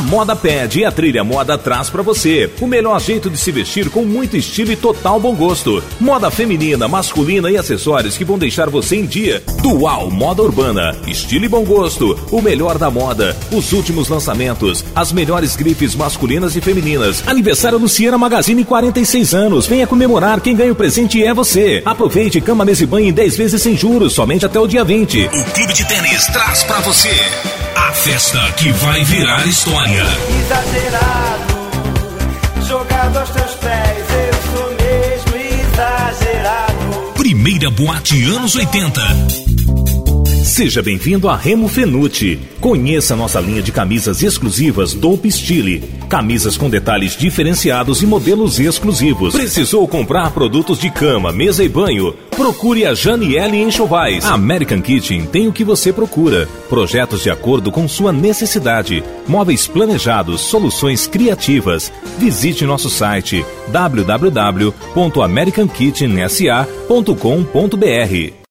Moda pede e a trilha moda traz para você o melhor jeito de se vestir com muito estilo e total bom gosto. Moda feminina, masculina e acessórios que vão deixar você em dia. Dual Moda Urbana, estilo e bom gosto, o melhor da moda, os últimos lançamentos, as melhores grifes masculinas e femininas. Aniversário Luciana Magazine 46 anos. Venha comemorar, quem ganha o presente é você. Aproveite cama, mesa e banho em 10 vezes sem juros, somente até o dia 20. O Clube de Tênis traz para você festa que vai virar história. Exagerado, jogado aos teus pés, eu sou mesmo exagerado. Primeira boate anos 80. Seja bem-vindo a Remo Fenute. Conheça nossa linha de camisas exclusivas Dope Style. Camisas com detalhes diferenciados e modelos exclusivos. Precisou comprar produtos de cama, mesa e banho? Procure a Janiele Enxovais. A American Kitchen tem o que você procura. Projetos de acordo com sua necessidade. Móveis planejados, soluções criativas. Visite nosso site www.americankitchensa.com.br.